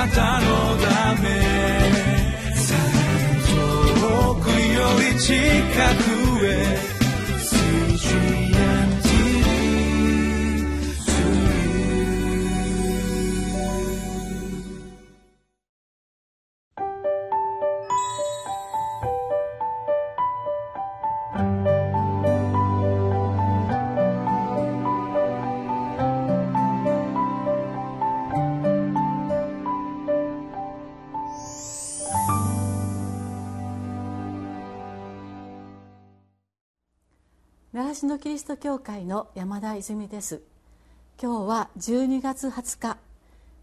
なたのため。遠くより近く。習志野キリスト教会の山田泉です。今日は12月20日。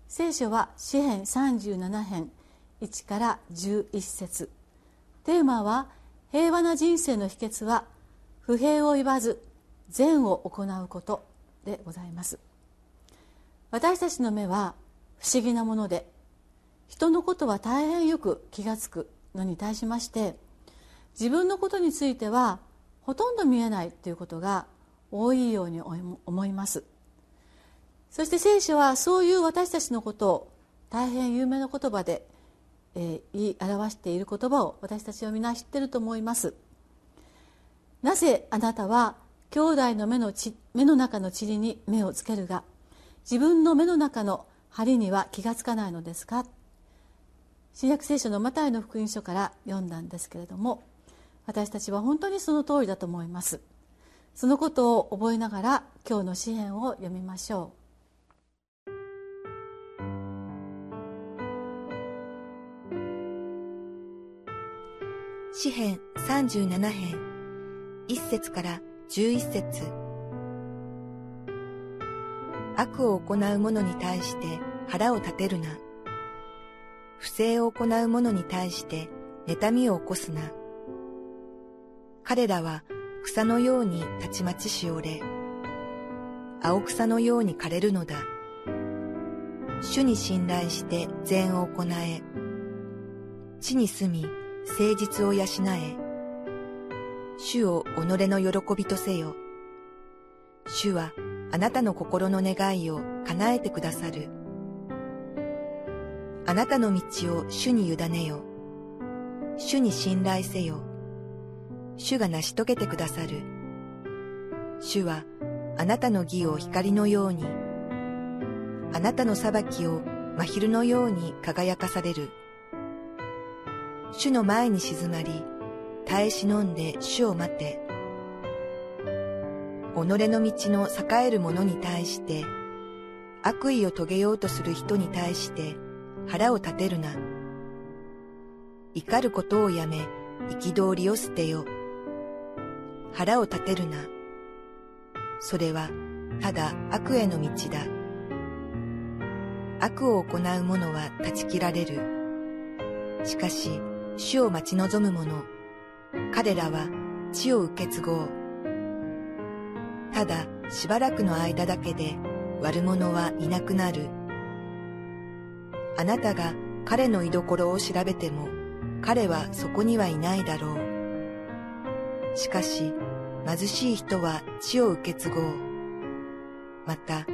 聖書は詩編37編。1から11節。テーマは平和な人生の秘訣は不平を言わず善を行うことでございます。私たちの目は不思議なもので人のことは大変よく気がつくのに対しまして自分のことについてはほとんど見えないということが多いように思います。そして聖書はそういう私たちのことを大変有名な言葉で、えー、言い表している言葉を私たちは皆知っていると思います。なぜあなたは兄弟の目のち目の中の塵に目をつけるが自分の目の中の針には気がつかないのですか？新約聖書のマタイの福音書から読んだんですけれども私たちは本当にその通りだと思いますそのことを覚えながら今日の詩篇を読みましょう詩編37編1節から11節悪を行う者に対して腹を立てるな。不正を行う者に対して妬みを起こすな。彼らは草のようにたちまちしおれ、青草のように枯れるのだ。主に信頼して善を行え、地に住み誠実を養え、主を己の喜びとせよ。主はあなたの心の願いを叶えてくださる。あなたの道を主に委ねよ。主に信頼せよ。主が成し遂げてくださる。主はあなたの義を光のように、あなたの裁きを真昼のように輝かされる。主の前に静まり、耐え忍んで主を待て。己の道の栄える者に対して、悪意を遂げようとする人に対して腹を立てるな。怒ることをやめ、憤りを捨てよ。腹を立てるな。それはただ悪への道だ。悪を行う者は断ち切られる。しかし、主を待ち望む者、彼らは地を受け継ごう。ただしばらくの間だけで悪者はいなくなる。あなたが彼の居所を調べても彼はそこにはいないだろう。しかし、貧しい人は地を受け継ごう。また、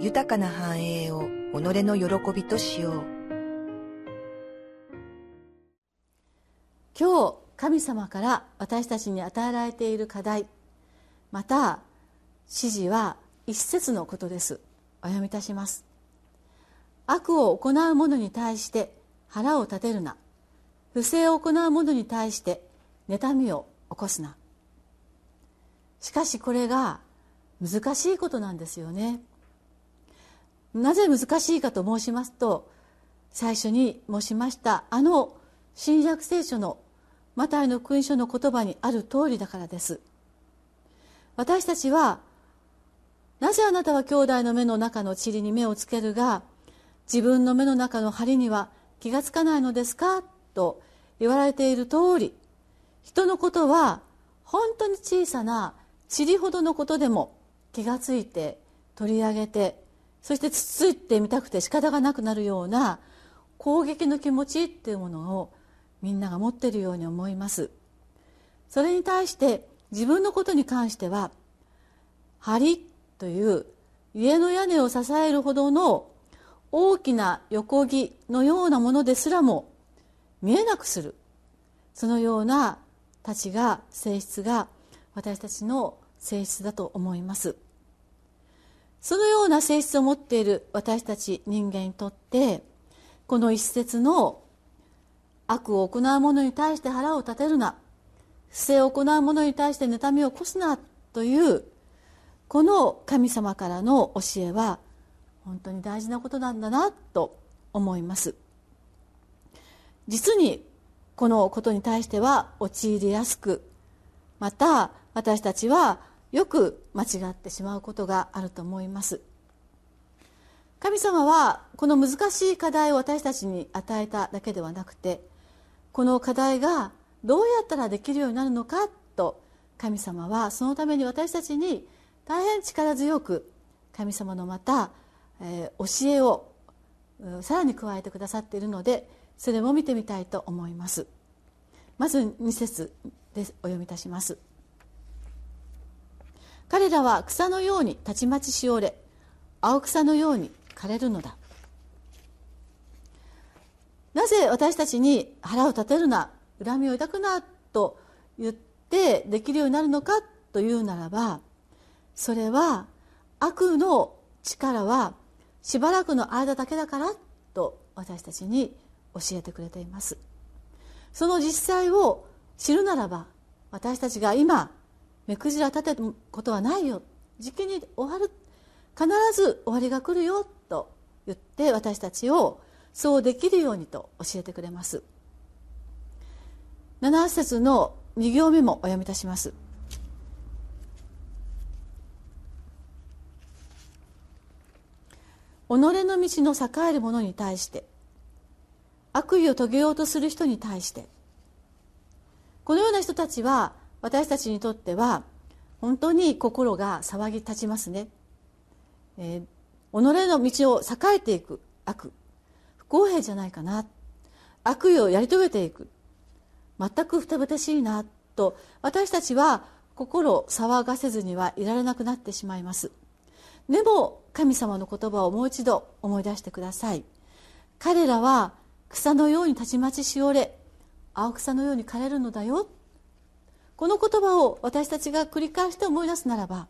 豊かな繁栄を己の喜びとしよう。今日、神様から私たちに与えられている課題、また、指示は一節のことです。お読みいたします。悪を行う者に対して腹を立てるな。不正を行う者に対して妬みを起こすな。しかしこれが難しいことなんですよね。なぜ難しいかと申しますと最初に申しましたあの新約聖書のマタイの福音書の言葉にある通りだからです。私たちはなぜあなたは兄弟の目の中の塵に目をつけるが自分の目の中の針には気がつかないのですかと言われている通り人のことは本当に小さな塵ほどのことでも気がついて取り上げてそしてつついてみたくて仕方がなくなるような攻撃の気持ちっていうものをみんなが持っているように思います。それに対して自分のことに関しては梁という家の屋根を支えるほどの大きな横木のようなものですらも見えなくする。そのようなたちが性質が私たちの性質だと思います。そのような性質を持っている私たち人間にとってこの一節の悪を行う者に対して腹を立てるな不正を行う者に対して妬みを起こすなというこの神様からの教えは本当に大事なことなんだなと思います。実にこのことに対しては陥りやすくまた私たちはよく間違ってしまうことがあると思います。神様はこの難しい課題を私たちに与えただけではなくてこの課題がどうやったらできるようになるのかと神様はそのために私たちに大変力強く神様のまた、えー、教えをさらに加えてくださっているのでそれも見てみたいと思います。まず2節でお読みいたします。彼らは草のようにたちまちしおれ青草のように枯れるのだ。なぜ私たちに腹を立てるな恨みを抱くなと言ってできるようになるのかというならばそれは悪の力はしばらくの間だけだからと私たちに教えてくれています。その実際を知るならば私たちが今目くじら立てることはないよ。時期に終わる必ず終わりが来るよと言って私たちをそうできるようにと教えてくれます。7節の2行目もお読みいたします。己の道の栄える者に対して悪意を遂げようとする人に対して。このような人たちは私たちにとっては本当に心が騒ぎ立ちますね、えー、己の道を栄えていく悪。不公平じゃないかな。悪意をやり遂げていく。全くふてぶてしいな。と私たちは心を騒がせずにはいられなくなってしまいます。でも神様の言葉をもう一度思い出してください。彼らは草のようにたちまちしおれ青草のように枯れるのだよ。この言葉を私たちが繰り返して思い出すならば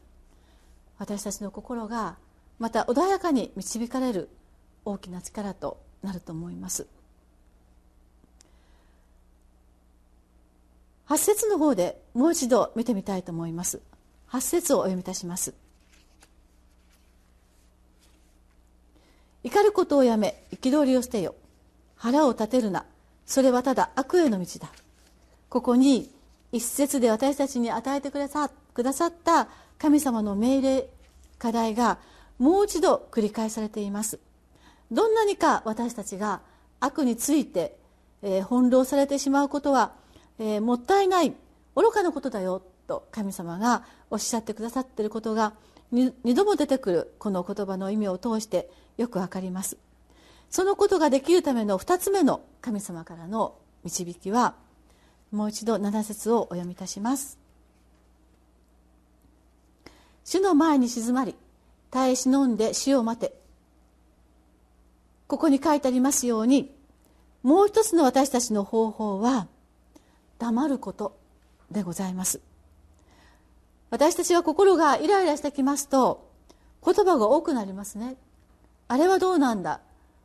私たちの心がまた穏やかに導かれる大きな力となると思います。8節の方でもう一度見てみたいと思います。8節をお読みいたします。怒ることをやめ憤りを捨てよ。腹を立てるな。それはただ悪への道だ。ここに一節で私たちに与えてくださった神様の命令課題がもう一度繰り返されています。どんなにか私たちが悪について、えー、翻弄されてしまうことは、えー、もったいない愚かなことだよと神様がおっしゃってくださっていることが2度も出てくるこの言葉の意味を通してよくわかります。そのことができるための2つ目の神様からの導きはもう一度7節をお読みいたします。主の前に静まり耐え忍んで死を待て。ここに書いてありますようにもう一つの私たちの方法は黙ることでございます。私たちは心がイライラしてきますと言葉が多くなりますね。あれはどうなんだ？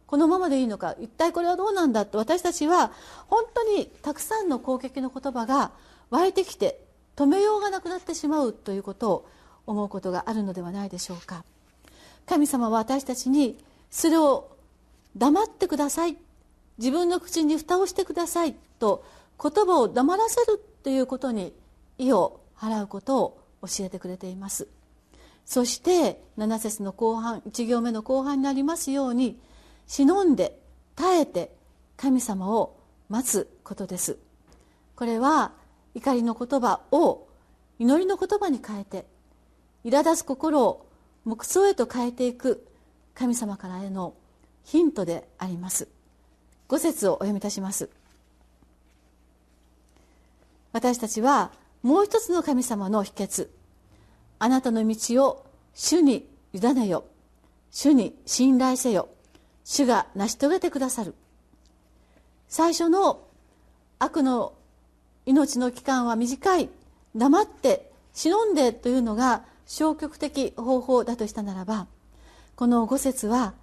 このままでいいのか一体これはどうなんだと私たちは本当にたくさんの攻撃の言葉が湧いてきて止めようがなくなってしまうということを思うことがあるのではないでしょうか。神様は私たちにそれを黙ってください。自分の口に蓋をしてくださいと言葉を黙らせるということに意を払うことを教えてくれています。そして7節の後半1行目の後半になりますように忍んで耐えて神様を待つことです。これは怒りの言葉を祈りの言葉に変えて苛立つ心を黙想へと変えていく神様からへのヒントであります。五節をお読みいたします。私たちはもう一つの神様の秘訣。あなたの道を主に委ねよ。主に信頼せよ。主が成し遂げてくださる。最初の悪の命の期間は短い。黙って忍んでというのが消極的方法だとしたならばこの五節は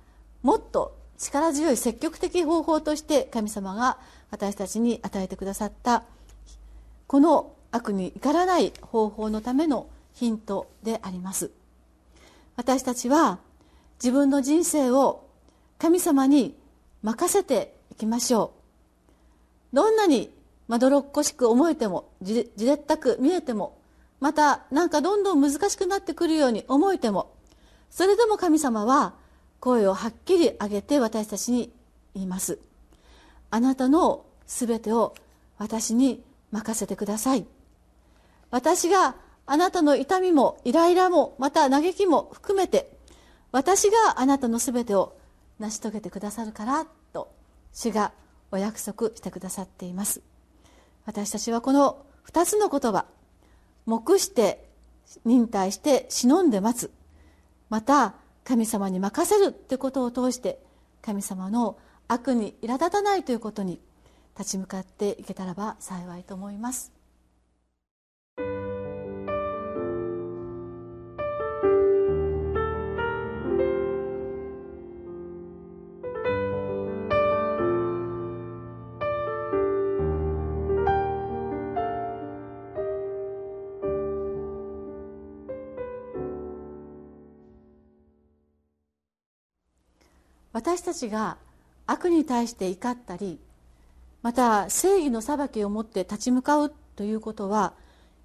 もっと力強い積極的方法として神様が私たちに与えてくださった。この悪に怒らない方法のためのヒントであります。私たちは自分の人生を神様に任せていきましょう。どんなにまどろっこしく思えてもじれったく見えてもまたなんかどんどん難しくなってくるように思えてもそれでも神様は声をはっきり上げて私たちに言います。あなたのすべてを私に任せてください。私があなたの痛みもイライラもまた嘆きも含めて私があなたのすべてを成し遂げてくださるからと主がお約束してくださっています。私たちはこの2つの言葉黙して忍耐して忍んで待つ。また神様に任せるということを通して神様の悪に苛立たないということに立ち向かっていけたらば幸いと思います。私たちが悪に対して怒ったりまた正義の裁きをもって立ち向かうということは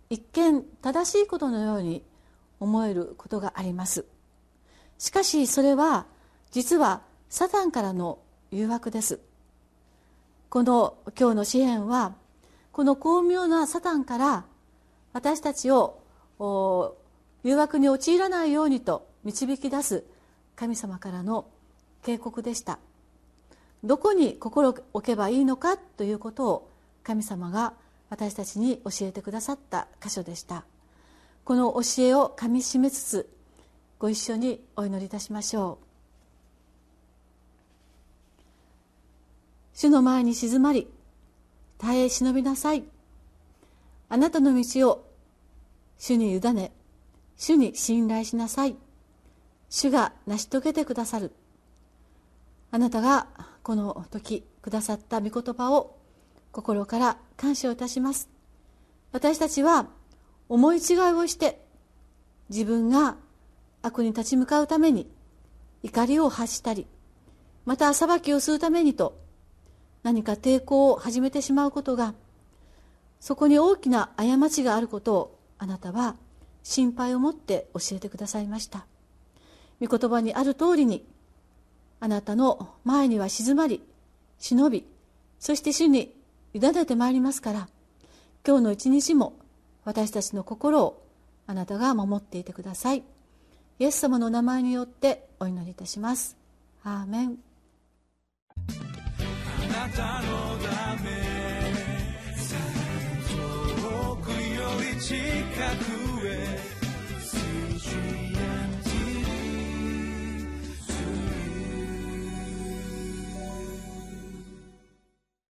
一見正しいことのように思えることがあります。しかしそれは実はサタンからの誘惑です。この今日の詩篇はこの巧妙なサタンから私たちを誘惑に陥らないようにと導き出す神様からの警告でした。どこに心を置けばいいのかということを神様が私たちに教えてくださった箇所でした。この教えをかみしめつつご一緒にお祈りいたしましょう。主の前に静まり耐え忍びなさい。あなたの道を主に委ね主に信頼しなさい。主が成し遂げてくださる。あなたがこの時くださった御言葉を心から感謝をいたします。私たちは思い違いをして自分が悪に立ち向かうために怒りを発したりまた裁きをするためにと何か抵抗を始めてしまうことがそこに大きな過ちがあることをあなたは心配を持って教えてくださいました。御言葉にある通りにあなたの前には静まり忍びそして主に委ねてまいりますから今日の一日も私たちの心をあなたが守っていてください。イエス様の名前によってお祈りいたします。アーメン。あなたのため遠くより近く